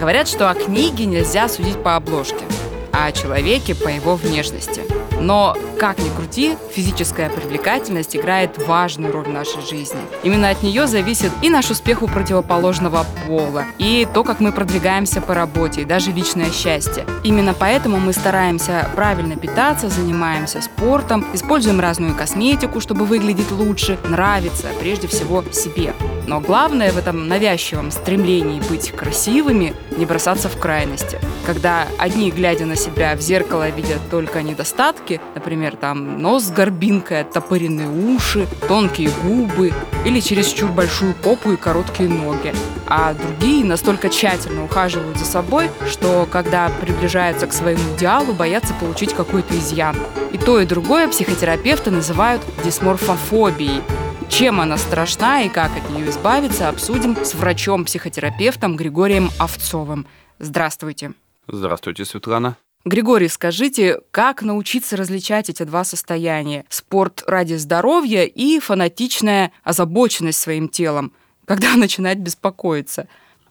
Говорят, что о книге нельзя судить по обложке, а о человеке по его внешности – но, как ни крути, физическая привлекательность играет важную роль в нашей жизни. Именно от нее зависит и наш успех у противоположного пола, и то, как мы продвигаемся по работе, и даже личное счастье. Именно поэтому мы стараемся правильно питаться, занимаемся спортом, используем разную косметику, чтобы выглядеть лучше, нравиться прежде всего себе. Но главное в этом навязчивом стремлении быть красивыми не бросаться в крайности. Когда одни, глядя на себя в зеркало, видят только недостатки, например, там нос с горбинкой, оттопыренные уши, тонкие губы или чересчур большую попу и короткие ноги. А другие настолько тщательно ухаживают за собой, что когда приближаются к своему идеалу, боятся получить какой-то изъян. И то, и другое психотерапевты называют дисморфофобией, чем она страшна и как от нее избавиться, обсудим с врачом-психотерапевтом Григорием Овцовым. Здравствуйте. Здравствуйте, Светлана. Григорий, скажите, как научиться различать эти два состояния? Спорт ради здоровья и фанатичная озабоченность своим телом. Когда начинать беспокоиться?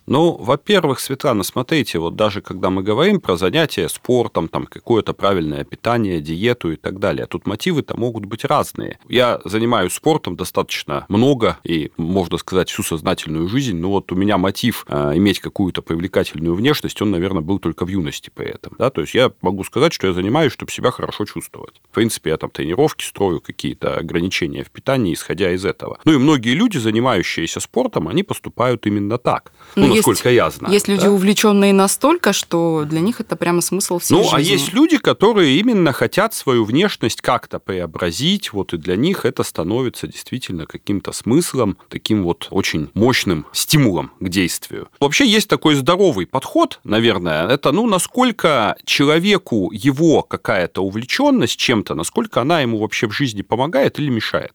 Ну, во-первых, Светлана, смотрите, вот даже когда мы говорим про занятия спортом, там какое-то правильное питание, диету и так далее, тут мотивы-то могут быть разные. Я занимаюсь спортом достаточно много и, можно сказать, всю сознательную жизнь, но вот у меня мотив э, иметь какую-то привлекательную внешность, он, наверное, был только в юности при этом. Да? То есть я могу сказать, что я занимаюсь, чтобы себя хорошо чувствовать. В принципе, я там тренировки строю, какие-то ограничения в питании, исходя из этого. Ну и многие люди, занимающиеся спортом, они поступают именно так. Ну, ну насколько есть, я знаю. Есть люди, да? увлеченные настолько, что для них это прямо смысл всей ну, жизни. Ну, а есть люди, которые именно хотят свою внешность как-то преобразить, вот и для них это становится действительно каким-то смыслом, таким вот очень мощным стимулом к действию. Вообще есть такой здоровый подход, наверное, это, ну, насколько человеку его какая-то увлеченность чем-то, насколько она ему вообще в жизни помогает или мешает.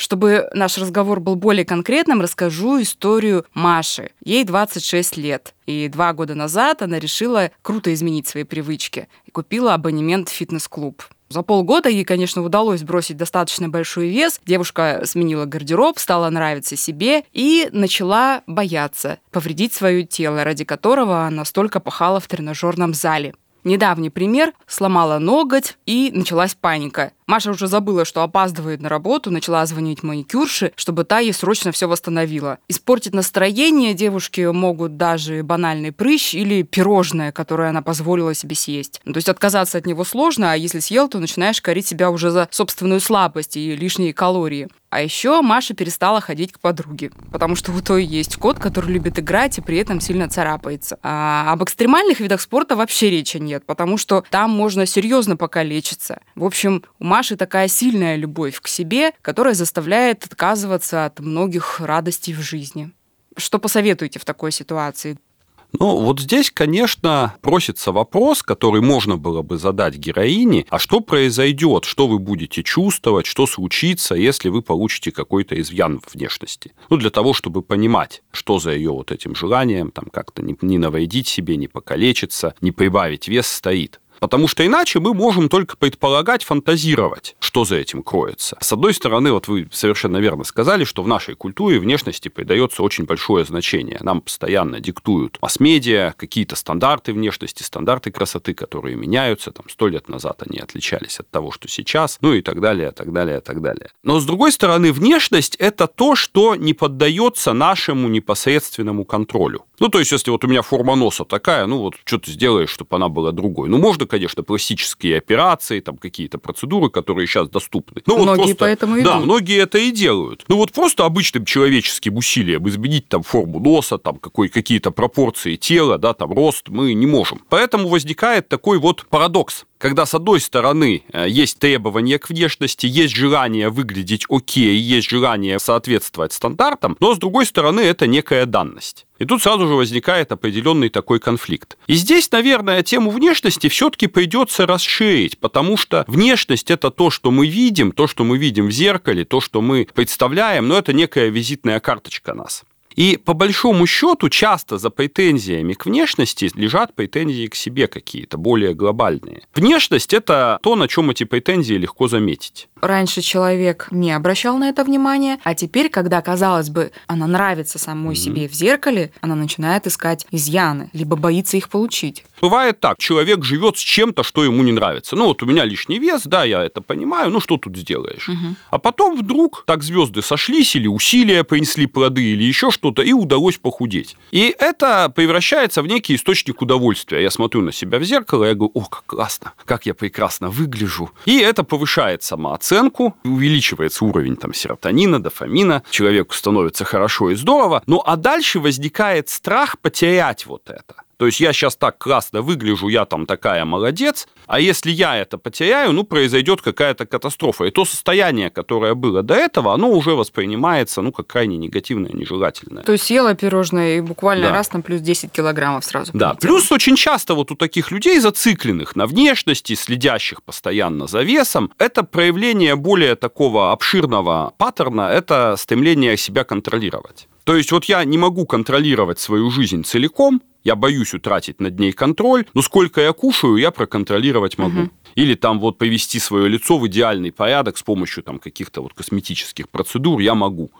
Чтобы наш разговор был более конкретным, расскажу историю Маши. Ей 26 лет. И два года назад она решила круто изменить свои привычки и купила абонемент в фитнес-клуб. За полгода ей, конечно, удалось сбросить достаточно большой вес. Девушка сменила гардероб, стала нравиться себе и начала бояться повредить свое тело, ради которого она столько пахала в тренажерном зале. Недавний пример – сломала ноготь и началась паника. Маша уже забыла, что опаздывает на работу, начала звонить маникюрше, чтобы та ей срочно все восстановила. Испортить настроение девушки могут даже банальный прыщ или пирожное, которое она позволила себе съесть. Ну, то есть отказаться от него сложно, а если съел, то начинаешь корить себя уже за собственную слабость и лишние калории. А еще Маша перестала ходить к подруге, потому что у той есть кот, который любит играть и при этом сильно царапается. А об экстремальных видах спорта вообще речи нет, потому что там можно серьезно покалечиться. В общем, у Маши такая сильная любовь к себе, которая заставляет отказываться от многих радостей в жизни. Что посоветуете в такой ситуации? Ну, вот здесь, конечно, просится вопрос, который можно было бы задать героине, а что произойдет, что вы будете чувствовать, что случится, если вы получите какой-то изъян в внешности. Ну, для того, чтобы понимать, что за ее вот этим желанием, там как-то не, не навредить себе, не покалечиться, не прибавить вес стоит. Потому что иначе мы можем только предполагать, фантазировать, что за этим кроется. С одной стороны, вот вы совершенно верно сказали, что в нашей культуре внешности придается очень большое значение. Нам постоянно диктуют масс-медиа, какие-то стандарты внешности, стандарты красоты, которые меняются. Там сто лет назад они отличались от того, что сейчас, ну и так далее, так далее, так далее. Но с другой стороны, внешность – это то, что не поддается нашему непосредственному контролю. Ну, то есть, если вот у меня форма носа такая, ну, вот что ты сделаешь, чтобы она была другой. Ну, можно, конечно, пластические операции, там какие-то процедуры, которые сейчас доступны. Ну, многие вот просто, поэтому идут. Да, многие это и делают. Ну, вот просто обычным человеческим усилием изменить там форму носа, там какой, какие-то пропорции тела, да, там рост мы не можем. Поэтому возникает такой вот парадокс когда с одной стороны э, есть требования к внешности, есть желание выглядеть окей, есть желание соответствовать стандартам, но с другой стороны это некая данность. И тут сразу же возникает определенный такой конфликт. И здесь, наверное, тему внешности все-таки придется расширить, потому что внешность это то, что мы видим, то, что мы видим в зеркале, то, что мы представляем, но это некая визитная карточка нас. И по большому счету часто за претензиями к внешности лежат претензии к себе какие-то, более глобальные. Внешность – это то, на чем эти претензии легко заметить. Раньше человек не обращал на это внимания, а теперь, когда, казалось бы, она нравится самой mm-hmm. себе в зеркале, она начинает искать изъяны, либо боится их получить. Бывает так, человек живет с чем-то, что ему не нравится. Ну вот у меня лишний вес, да, я это понимаю, ну что тут сделаешь? Угу. А потом вдруг так звезды сошлись, или усилия принесли плоды, или еще что-то, и удалось похудеть. И это превращается в некий источник удовольствия. Я смотрю на себя в зеркало, я говорю, о, как классно, как я прекрасно выгляжу. И это повышает самооценку, увеличивается уровень там серотонина, дофамина, человеку становится хорошо и здорово. Ну а дальше возникает страх потерять вот это. То есть я сейчас так классно выгляжу, я там такая молодец, а если я это потеряю, ну, произойдет какая-то катастрофа. И то состояние, которое было до этого, оно уже воспринимается, ну, как крайне негативное, нежелательное. То есть съела пирожное и буквально да. раз на плюс 10 килограммов сразу. Да, полетела. плюс очень часто вот у таких людей, зацикленных на внешности, следящих постоянно за весом, это проявление более такого обширного паттерна, это стремление себя контролировать. То есть вот я не могу контролировать свою жизнь целиком, я боюсь утратить над ней контроль, но сколько я кушаю, я проконтролировать могу. Угу. Или там вот привести свое лицо в идеальный порядок с помощью там каких-то вот косметических процедур я могу.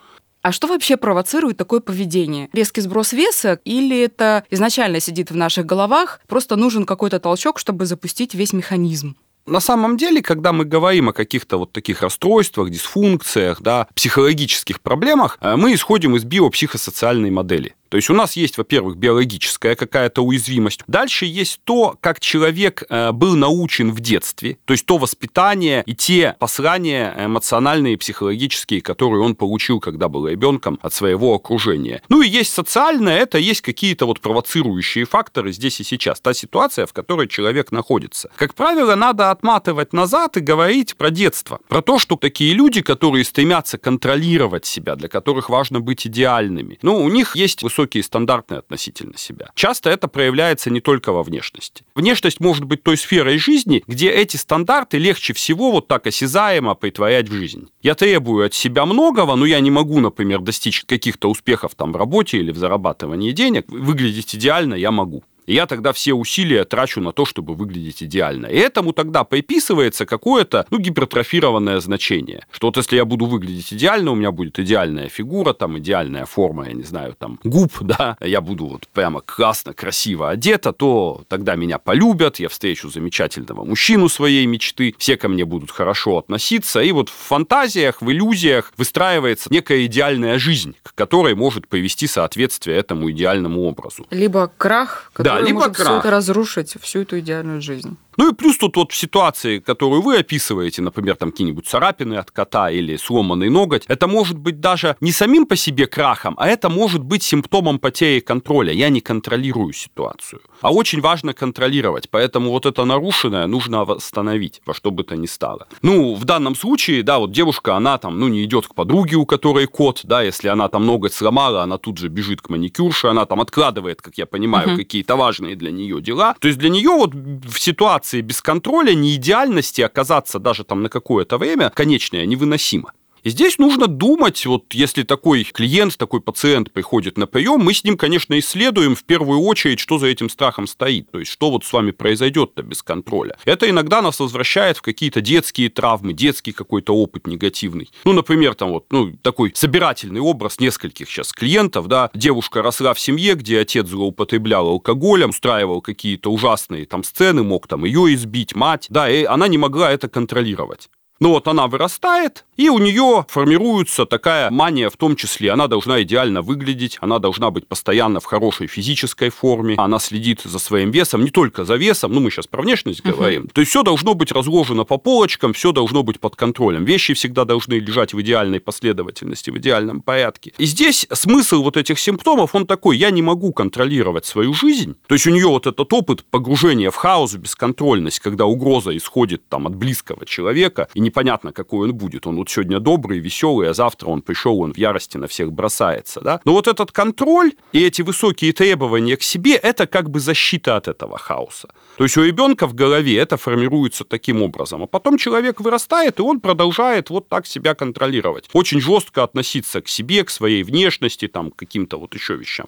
А что вообще провоцирует такое поведение? Резкий сброс веса или это изначально сидит в наших головах, просто нужен какой-то толчок, чтобы запустить весь механизм? На самом деле, когда мы говорим о каких-то вот таких расстройствах, дисфункциях, да, психологических проблемах, э, мы исходим из биопсихосоциальной модели. То есть у нас есть, во-первых, биологическая какая-то уязвимость. Дальше есть то, как человек э, был научен в детстве, то есть то воспитание и те послания эмоциональные, психологические, которые он получил, когда был ребенком от своего окружения. Ну и есть социальное, это есть какие-то вот провоцирующие факторы здесь и сейчас, та ситуация, в которой человек находится. Как правило, надо отматывать назад и говорить про детство, про то, что такие люди, которые стремятся контролировать себя, для которых важно быть идеальными, ну, у них есть высокий высокие стандарты относительно себя. Часто это проявляется не только во внешности. Внешность может быть той сферой жизни, где эти стандарты легче всего вот так осязаемо притворять в жизнь. Я требую от себя многого, но я не могу, например, достичь каких-то успехов там в работе или в зарабатывании денег. Выглядеть идеально я могу. И я тогда все усилия трачу на то, чтобы выглядеть идеально. И этому тогда приписывается какое-то, ну, гипертрофированное значение. Что вот если я буду выглядеть идеально, у меня будет идеальная фигура, там, идеальная форма, я не знаю, там, губ, да, я буду вот прямо классно, красиво одета, то тогда меня полюбят, я встречу замечательного мужчину своей мечты, все ко мне будут хорошо относиться. И вот в фантазиях, в иллюзиях выстраивается некая идеальная жизнь, к которой может привести соответствие этому идеальному образу. Либо крах, который да, либо может крах. все это разрушить, всю эту идеальную жизнь. Ну и плюс тут вот в ситуации, которую вы описываете, например, там какие-нибудь царапины от кота или сломанный ноготь, это может быть даже не самим по себе крахом, а это может быть симптомом потери контроля. Я не контролирую ситуацию. А очень важно контролировать, поэтому вот это нарушенное нужно восстановить во что бы то ни стало. Ну, в данном случае, да, вот девушка, она там, ну, не идет к подруге, у которой кот, да, если она там ноготь сломала, она тут же бежит к маникюрше, она там откладывает, как я понимаю, угу. какие-то важные для нее дела. То есть для нее вот в ситуации ситуации без контроля, не идеальности оказаться даже там на какое-то время конечное невыносимо. И здесь нужно думать, вот если такой клиент, такой пациент приходит на прием, мы с ним, конечно, исследуем в первую очередь, что за этим страхом стоит, то есть что вот с вами произойдет-то без контроля. Это иногда нас возвращает в какие-то детские травмы, детский какой-то опыт негативный. Ну, например, там вот, ну, такой собирательный образ нескольких сейчас клиентов, да, девушка росла в семье, где отец злоупотреблял алкоголем, устраивал какие-то ужасные там сцены, мог там ее избить, мать, да, и она не могла это контролировать. Ну вот она вырастает, и у нее формируется такая мания в том числе. Она должна идеально выглядеть, она должна быть постоянно в хорошей физической форме, она следит за своим весом, не только за весом, ну мы сейчас про внешность uh-huh. говорим. То есть все должно быть разложено по полочкам, все должно быть под контролем. Вещи всегда должны лежать в идеальной последовательности, в идеальном порядке. И здесь смысл вот этих симптомов, он такой, я не могу контролировать свою жизнь. То есть у нее вот этот опыт погружения в хаос, бесконтрольность, когда угроза исходит там от близкого человека, и непонятно, какой он будет. Он вот сегодня добрый, веселый, а завтра он пришел, он в ярости на всех бросается. Да? Но вот этот контроль и эти высокие требования к себе, это как бы защита от этого хаоса. То есть у ребенка в голове это формируется таким образом. А потом человек вырастает, и он продолжает вот так себя контролировать. Очень жестко относиться к себе, к своей внешности, там, к каким-то вот еще вещам.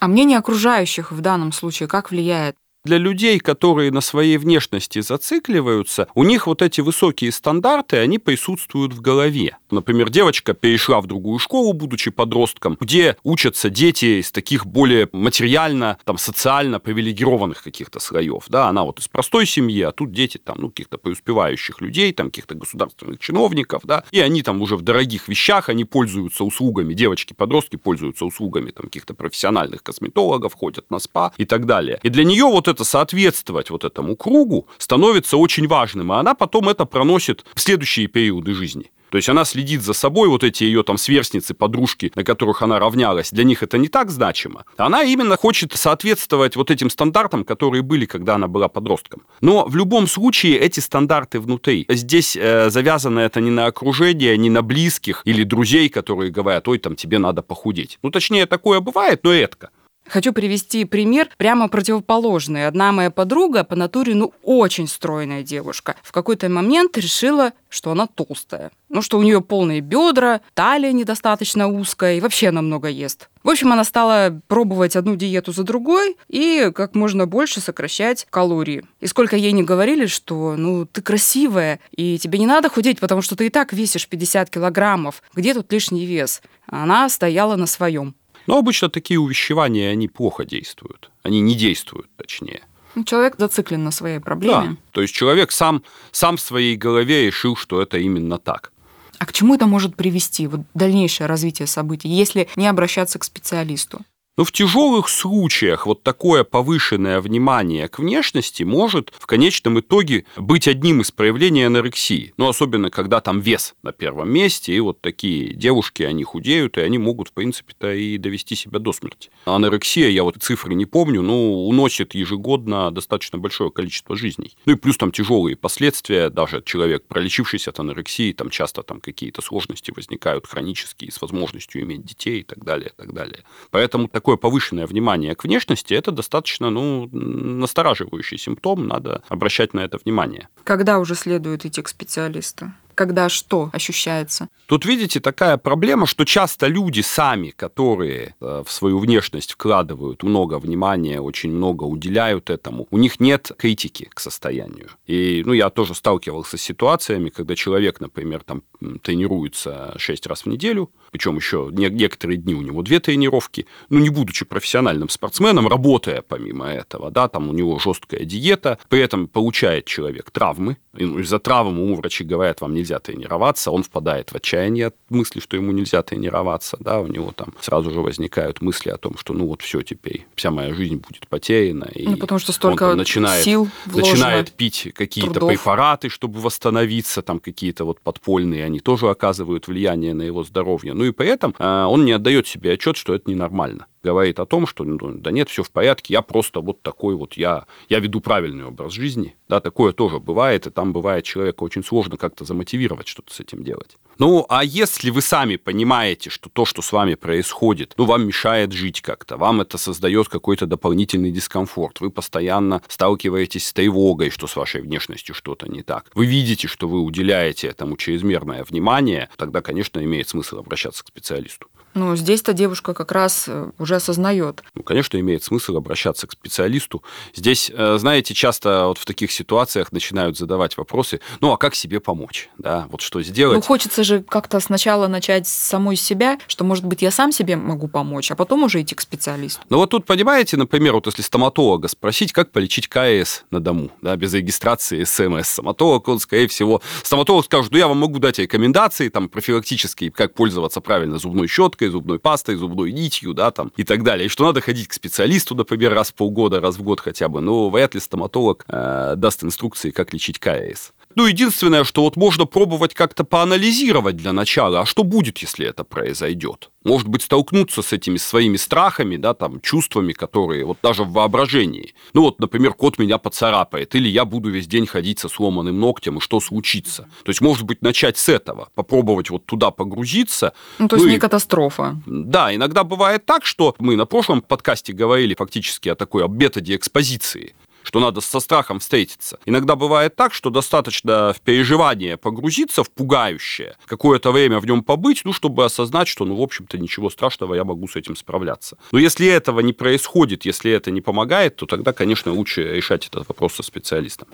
А мнение окружающих в данном случае как влияет? Для людей, которые на своей внешности зацикливаются, у них вот эти высокие стандарты, они присутствуют в голове. Например, девочка перешла в другую школу, будучи подростком, где учатся дети из таких более материально, там, социально привилегированных каких-то слоев. Да, она вот из простой семьи, а тут дети там, ну, каких-то преуспевающих людей, там, каких-то государственных чиновников, да, и они там уже в дорогих вещах, они пользуются услугами, девочки-подростки пользуются услугами там каких-то профессиональных косметологов, ходят на спа и так далее. И для нее вот это соответствовать вот этому кругу становится очень важным, а она потом это проносит в следующие периоды жизни. То есть она следит за собой, вот эти ее там сверстницы, подружки, на которых она равнялась, для них это не так значимо. Она именно хочет соответствовать вот этим стандартам, которые были, когда она была подростком. Но в любом случае эти стандарты внутри. Здесь э, завязано это не на окружение, не на близких или друзей, которые говорят, ой, там тебе надо похудеть. Ну, точнее, такое бывает, но редко. Хочу привести пример прямо противоположный. Одна моя подруга по натуре, ну, очень стройная девушка. В какой-то момент решила, что она толстая. Ну, что у нее полные бедра, талия недостаточно узкая и вообще она много ест. В общем, она стала пробовать одну диету за другой и как можно больше сокращать калории. И сколько ей не говорили, что ну ты красивая, и тебе не надо худеть, потому что ты и так весишь 50 килограммов. Где тут лишний вес? Она стояла на своем. Но обычно такие увещевания, они плохо действуют. Они не действуют, точнее. Ну, человек зациклен на своей проблеме. Да, то есть человек сам, сам в своей голове решил, что это именно так. А к чему это может привести, вот дальнейшее развитие событий, если не обращаться к специалисту? Но в тяжелых случаях вот такое повышенное внимание к внешности может в конечном итоге быть одним из проявлений анорексии. Ну, особенно, когда там вес на первом месте, и вот такие девушки, они худеют, и они могут, в принципе-то, и довести себя до смерти. Анорексия, я вот цифры не помню, но уносит ежегодно достаточно большое количество жизней. Ну и плюс там тяжелые последствия, даже человек, пролечившийся от анорексии, там часто там какие-то сложности возникают хронические с возможностью иметь детей и так далее, и так далее. Поэтому так такое повышенное внимание к внешности, это достаточно ну, настораживающий симптом, надо обращать на это внимание. Когда уже следует идти к специалисту? Когда что ощущается? Тут, видите, такая проблема, что часто люди сами, которые э, в свою внешность вкладывают много внимания, очень много уделяют этому, у них нет критики к состоянию. И, ну, я тоже сталкивался с ситуациями, когда человек, например, там тренируется 6 раз в неделю, причем еще некоторые дни у него две тренировки, ну, не будучи профессиональным спортсменом, работая помимо этого, да, там у него жесткая диета, при этом получает человек травмы, ну, из-за травм ему врачи говорят, вам нельзя тренироваться, он впадает в отчаяние от мысли, что ему нельзя тренироваться, да, у него там сразу же возникают мысли о том, что ну вот все теперь, вся моя жизнь будет потеряна. И ну, потому что столько он начинает, сил вложено, начинает пить какие-то препараты, чтобы восстановиться, там какие-то вот подпольные, они тоже оказывают влияние на его здоровье. Ну и при этом э, он не отдает себе отчет, что это ненормально говорит о том, что ну, да нет, все в порядке, я просто вот такой вот, я, я веду правильный образ жизни. Да, такое тоже бывает, и там бывает человека очень сложно как-то замотивировать что-то с этим делать. Ну, а если вы сами понимаете, что то, что с вами происходит, ну, вам мешает жить как-то, вам это создает какой-то дополнительный дискомфорт, вы постоянно сталкиваетесь с тревогой, что с вашей внешностью что-то не так, вы видите, что вы уделяете этому чрезмерное внимание, тогда, конечно, имеет смысл обращаться к специалисту. Ну, здесь-то девушка как раз э, уже осознает. Ну, конечно, имеет смысл обращаться к специалисту. Здесь, э, знаете, часто вот в таких ситуациях начинают задавать вопросы, ну, а как себе помочь? Да, вот что сделать? Ну, хочется же как-то сначала начать с самой себя, что, может быть, я сам себе могу помочь, а потом уже идти к специалисту. Ну, вот тут, понимаете, например, вот если стоматолога спросить, как полечить КС на дому, да, без регистрации СМС, стоматолог, он, скорее всего, стоматолог скажет, ну, я вам могу дать рекомендации, там, профилактические, как пользоваться правильно зубной щеткой, зубной пастой, зубной нитью, да, там, и так далее. И что надо ходить к специалисту, например, раз в полгода, раз в год хотя бы. Но вряд ли стоматолог э, даст инструкции, как лечить КС. Ну, единственное, что вот можно пробовать как-то поанализировать для начала, а что будет, если это произойдет? Может быть, столкнуться с этими своими страхами, да, там, чувствами, которые вот даже в воображении. Ну, вот, например, кот меня поцарапает, или я буду весь день ходить со сломанным ногтем, и что случится? То есть, может быть, начать с этого, попробовать вот туда погрузиться. Ну, то есть, ну, не и... катастрофа. Да, иногда бывает так, что мы на прошлом подкасте говорили фактически о такой методе экспозиции что надо со страхом встретиться. Иногда бывает так, что достаточно в переживание погрузиться в пугающее, какое-то время в нем побыть, ну, чтобы осознать, что, ну, в общем-то, ничего страшного, я могу с этим справляться. Но если этого не происходит, если это не помогает, то тогда, конечно, лучше решать этот вопрос со специалистом.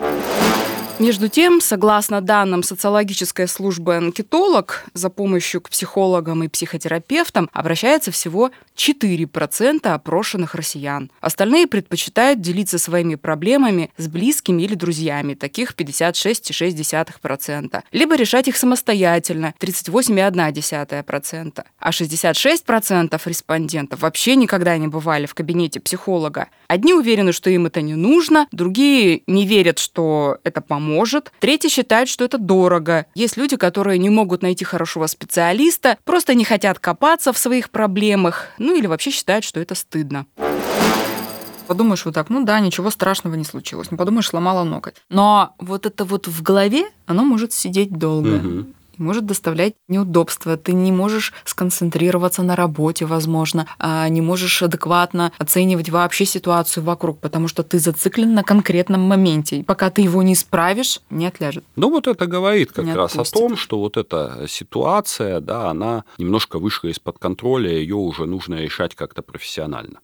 Между тем, согласно данным социологической службы «Анкетолог», за помощью к психологам и психотерапевтам обращается всего 4% опрошенных россиян. Остальные предпочитают делиться своими проблемами с близкими или друзьями, таких 56,6%, либо решать их самостоятельно, 38,1%, а 66% респондентов вообще никогда не бывали в кабинете психолога. Одни уверены, что им это не нужно, другие не верят, что это поможет, может. Третий считает, что это дорого. Есть люди, которые не могут найти хорошего специалиста, просто не хотят копаться в своих проблемах, ну или вообще считают, что это стыдно подумаешь вот так, ну да, ничего страшного не случилось. Ну, подумаешь, сломала ноготь. Но вот это вот в голове, оно может сидеть долго. Угу может доставлять неудобства. Ты не можешь сконцентрироваться на работе, возможно, а не можешь адекватно оценивать вообще ситуацию вокруг, потому что ты зациклен на конкретном моменте. И пока ты его не исправишь, не отляжет. Ну вот это говорит как не раз отпустит. о том, что вот эта ситуация, да, она немножко вышла из-под контроля, ее уже нужно решать как-то профессионально.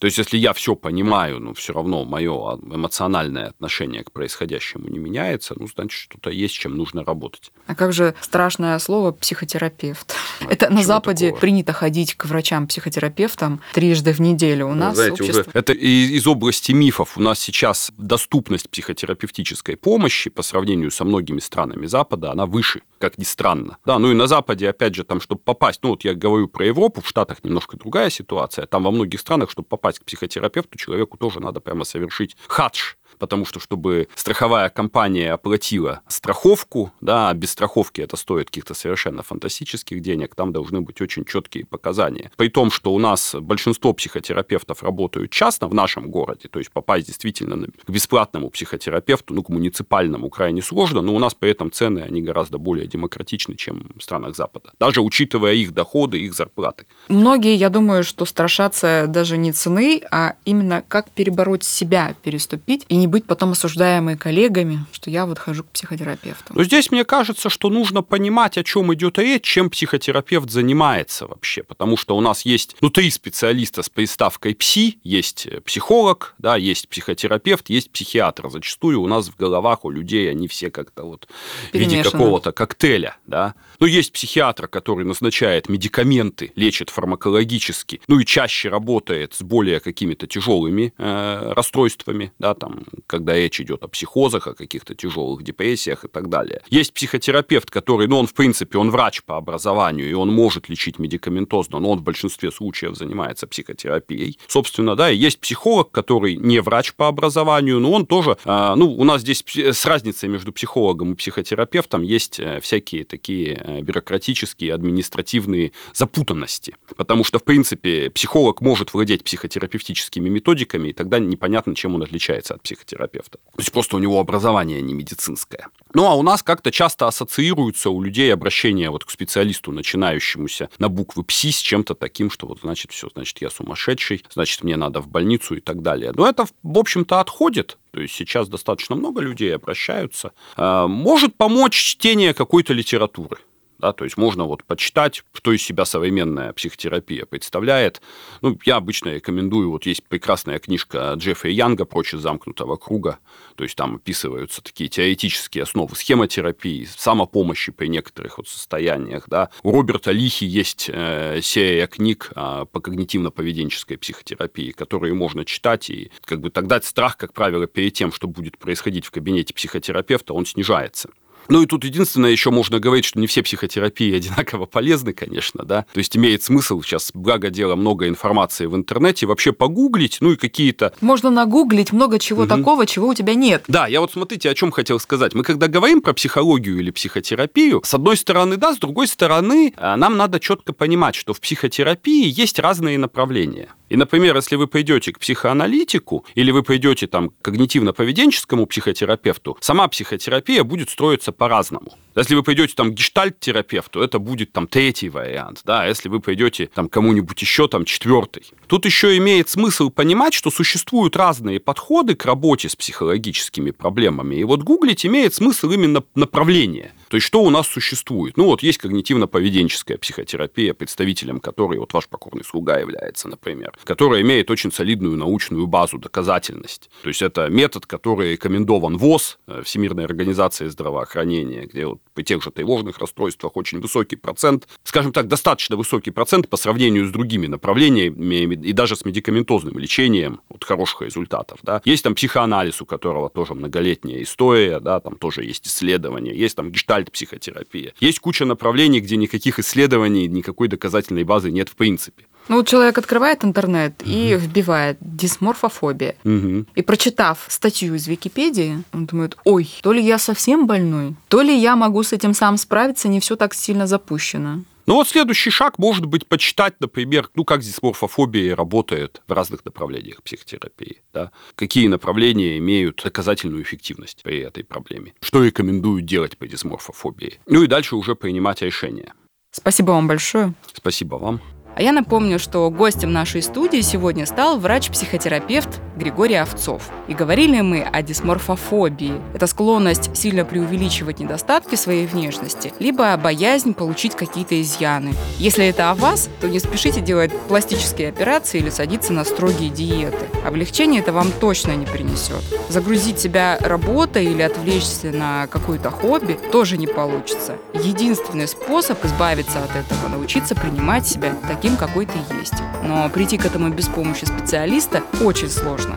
То есть, если я все понимаю, но все равно мое эмоциональное отношение к происходящему не меняется, ну, значит, что-то есть, чем нужно работать. А как же страшное слово психотерапевт? А это на Западе такого? принято ходить к врачам-психотерапевтам трижды в неделю. У нас Знаете, общество... уже это из области мифов. У нас сейчас доступность психотерапевтической помощи по сравнению со многими странами Запада, она выше, как ни странно. Да, ну и на Западе, опять же, там, чтобы попасть, ну вот я говорю про Европу, в Штатах немножко другая ситуация. Там во многих странах, чтобы попасть попасть к психотерапевту, человеку тоже надо прямо совершить хадж, потому что чтобы страховая компания оплатила страховку, да, а без страховки это стоит каких-то совершенно фантастических денег, там должны быть очень четкие показания. При том, что у нас большинство психотерапевтов работают частно в нашем городе, то есть попасть действительно к бесплатному психотерапевту, ну, к муниципальному крайне сложно, но у нас при этом цены, они гораздо более демократичны, чем в странах Запада, даже учитывая их доходы, их зарплаты. Многие, я думаю, что страшатся даже не цены, а именно как перебороть себя, переступить и не быть потом осуждаемой коллегами, что я вот хожу к психотерапевту. Но здесь мне кажется, что нужно понимать, о чем идет речь, чем психотерапевт занимается вообще, потому что у нас есть, ну, три специалиста с приставкой «пси», есть психолог, да, есть психотерапевт, есть психиатр. Зачастую у нас в головах у людей они все как-то вот в виде какого-то коктейля, да. Ну, есть психиатр, который назначает медикаменты, лечит фармакологически, ну и чаще работает с более какими-то тяжелыми э, расстройствами, да, там когда речь идет о психозах, о каких-то тяжелых депрессиях и так далее. Есть психотерапевт, который, ну, он, в принципе, он врач по образованию, и он может лечить медикаментозно, но он в большинстве случаев занимается психотерапией. Собственно, да, и есть психолог, который не врач по образованию, но он тоже, а, ну, у нас здесь с разницей между психологом и психотерапевтом есть э, всякие такие э, бюрократические, административные запутанности. Потому что, в принципе, психолог может владеть психотерапевтическими методиками, и тогда непонятно, чем он отличается от психотерапевта психотерапевта. То есть просто у него образование не медицинское. Ну а у нас как-то часто ассоциируются у людей обращение вот к специалисту, начинающемуся на буквы ПСИ, с чем-то таким, что вот значит все, значит я сумасшедший, значит мне надо в больницу и так далее. Но это, в общем-то, отходит. То есть сейчас достаточно много людей обращаются. А, может помочь чтение какой-то литературы Да, то есть можно вот почитать, что из себя современная психотерапия представляет. Ну, я обычно рекомендую, вот есть прекрасная книжка Джеффри Янга «Прочь из замкнутого круга», то есть там описываются такие теоретические основы схемотерапии, самопомощи при некоторых вот состояниях. Да. У Роберта Лихи есть э, серия книг э, по когнитивно-поведенческой психотерапии, которые можно читать, и как бы тогда страх, как правило, перед тем, что будет происходить в кабинете психотерапевта, он снижается. Ну и тут единственное, еще можно говорить, что не все психотерапии одинаково полезны, конечно, да. То есть имеет смысл сейчас, благо дело, много информации в интернете, вообще погуглить, ну и какие-то... Можно нагуглить много чего угу. такого, чего у тебя нет. Да, я вот смотрите, о чем хотел сказать. Мы когда говорим про психологию или психотерапию, с одной стороны, да, с другой стороны, а, нам надо четко понимать, что в психотерапии есть разные направления. И, например, если вы пойдете к психоаналитику или вы пойдете там, к когнитивно-поведенческому психотерапевту, сама психотерапия будет строиться по-разному. Если вы пойдете там гештальт-терапевту, это будет там третий вариант, да, если вы пойдете там кому-нибудь еще там четвертый. Тут еще имеет смысл понимать, что существуют разные подходы к работе с психологическими проблемами. И вот гуглить имеет смысл именно направление. То есть, что у нас существует? Ну, вот есть когнитивно-поведенческая психотерапия, представителем которой вот ваш покорный слуга является, например, которая имеет очень солидную научную базу, доказательность. То есть, это метод, который рекомендован ВОЗ, э, Всемирной организации здравоохранения, где вот при тех же тревожных расстройствах очень высокий процент, скажем так, достаточно высокий процент по сравнению с другими направлениями и даже с медикаментозным лечением вот, хороших результатов. Да. Есть там психоанализ, у которого тоже многолетняя история, да, там тоже есть исследования, есть там гештальт гештальт-психотерапия. Есть куча направлений, где никаких исследований, никакой доказательной базы нет в принципе. Ну, вот человек открывает интернет угу. и вбивает дисморфофобия. Угу. И прочитав статью из Википедии, он думает, ой, то ли я совсем больной, то ли я могу с этим сам справиться, не все так сильно запущено. Ну вот следующий шаг может быть почитать, например, ну как здесь морфофобия работает в разных направлениях психотерапии, да? какие направления имеют доказательную эффективность при этой проблеме, что рекомендуют делать при дисморфофобии. Ну и дальше уже принимать решения. Спасибо вам большое. Спасибо вам. А я напомню, что гостем нашей студии сегодня стал врач-психотерапевт Григорий Овцов. И говорили мы о дисморфофобии. Это склонность сильно преувеличивать недостатки своей внешности, либо боязнь получить какие-то изъяны. Если это о вас, то не спешите делать пластические операции или садиться на строгие диеты. Облегчение это вам точно не принесет. Загрузить себя работой или отвлечься на какое-то хобби тоже не получится. Единственный способ избавиться от этого – научиться принимать себя таким, какой ты есть. Но прийти к этому без помощи специалиста очень сложно.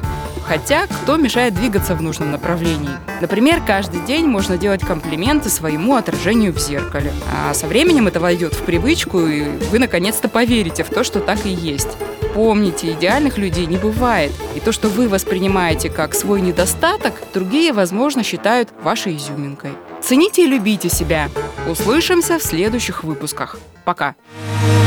Хотя, кто мешает двигаться в нужном направлении? Например, каждый день можно делать комплименты своему отражению в зеркале. А со временем это войдет в привычку, и вы наконец-то поверите в то, что так и есть. Помните, идеальных людей не бывает. И то, что вы воспринимаете как свой недостаток, другие, возможно, считают вашей изюминкой. Цените и любите себя. Услышимся в следующих выпусках. Пока. Пока.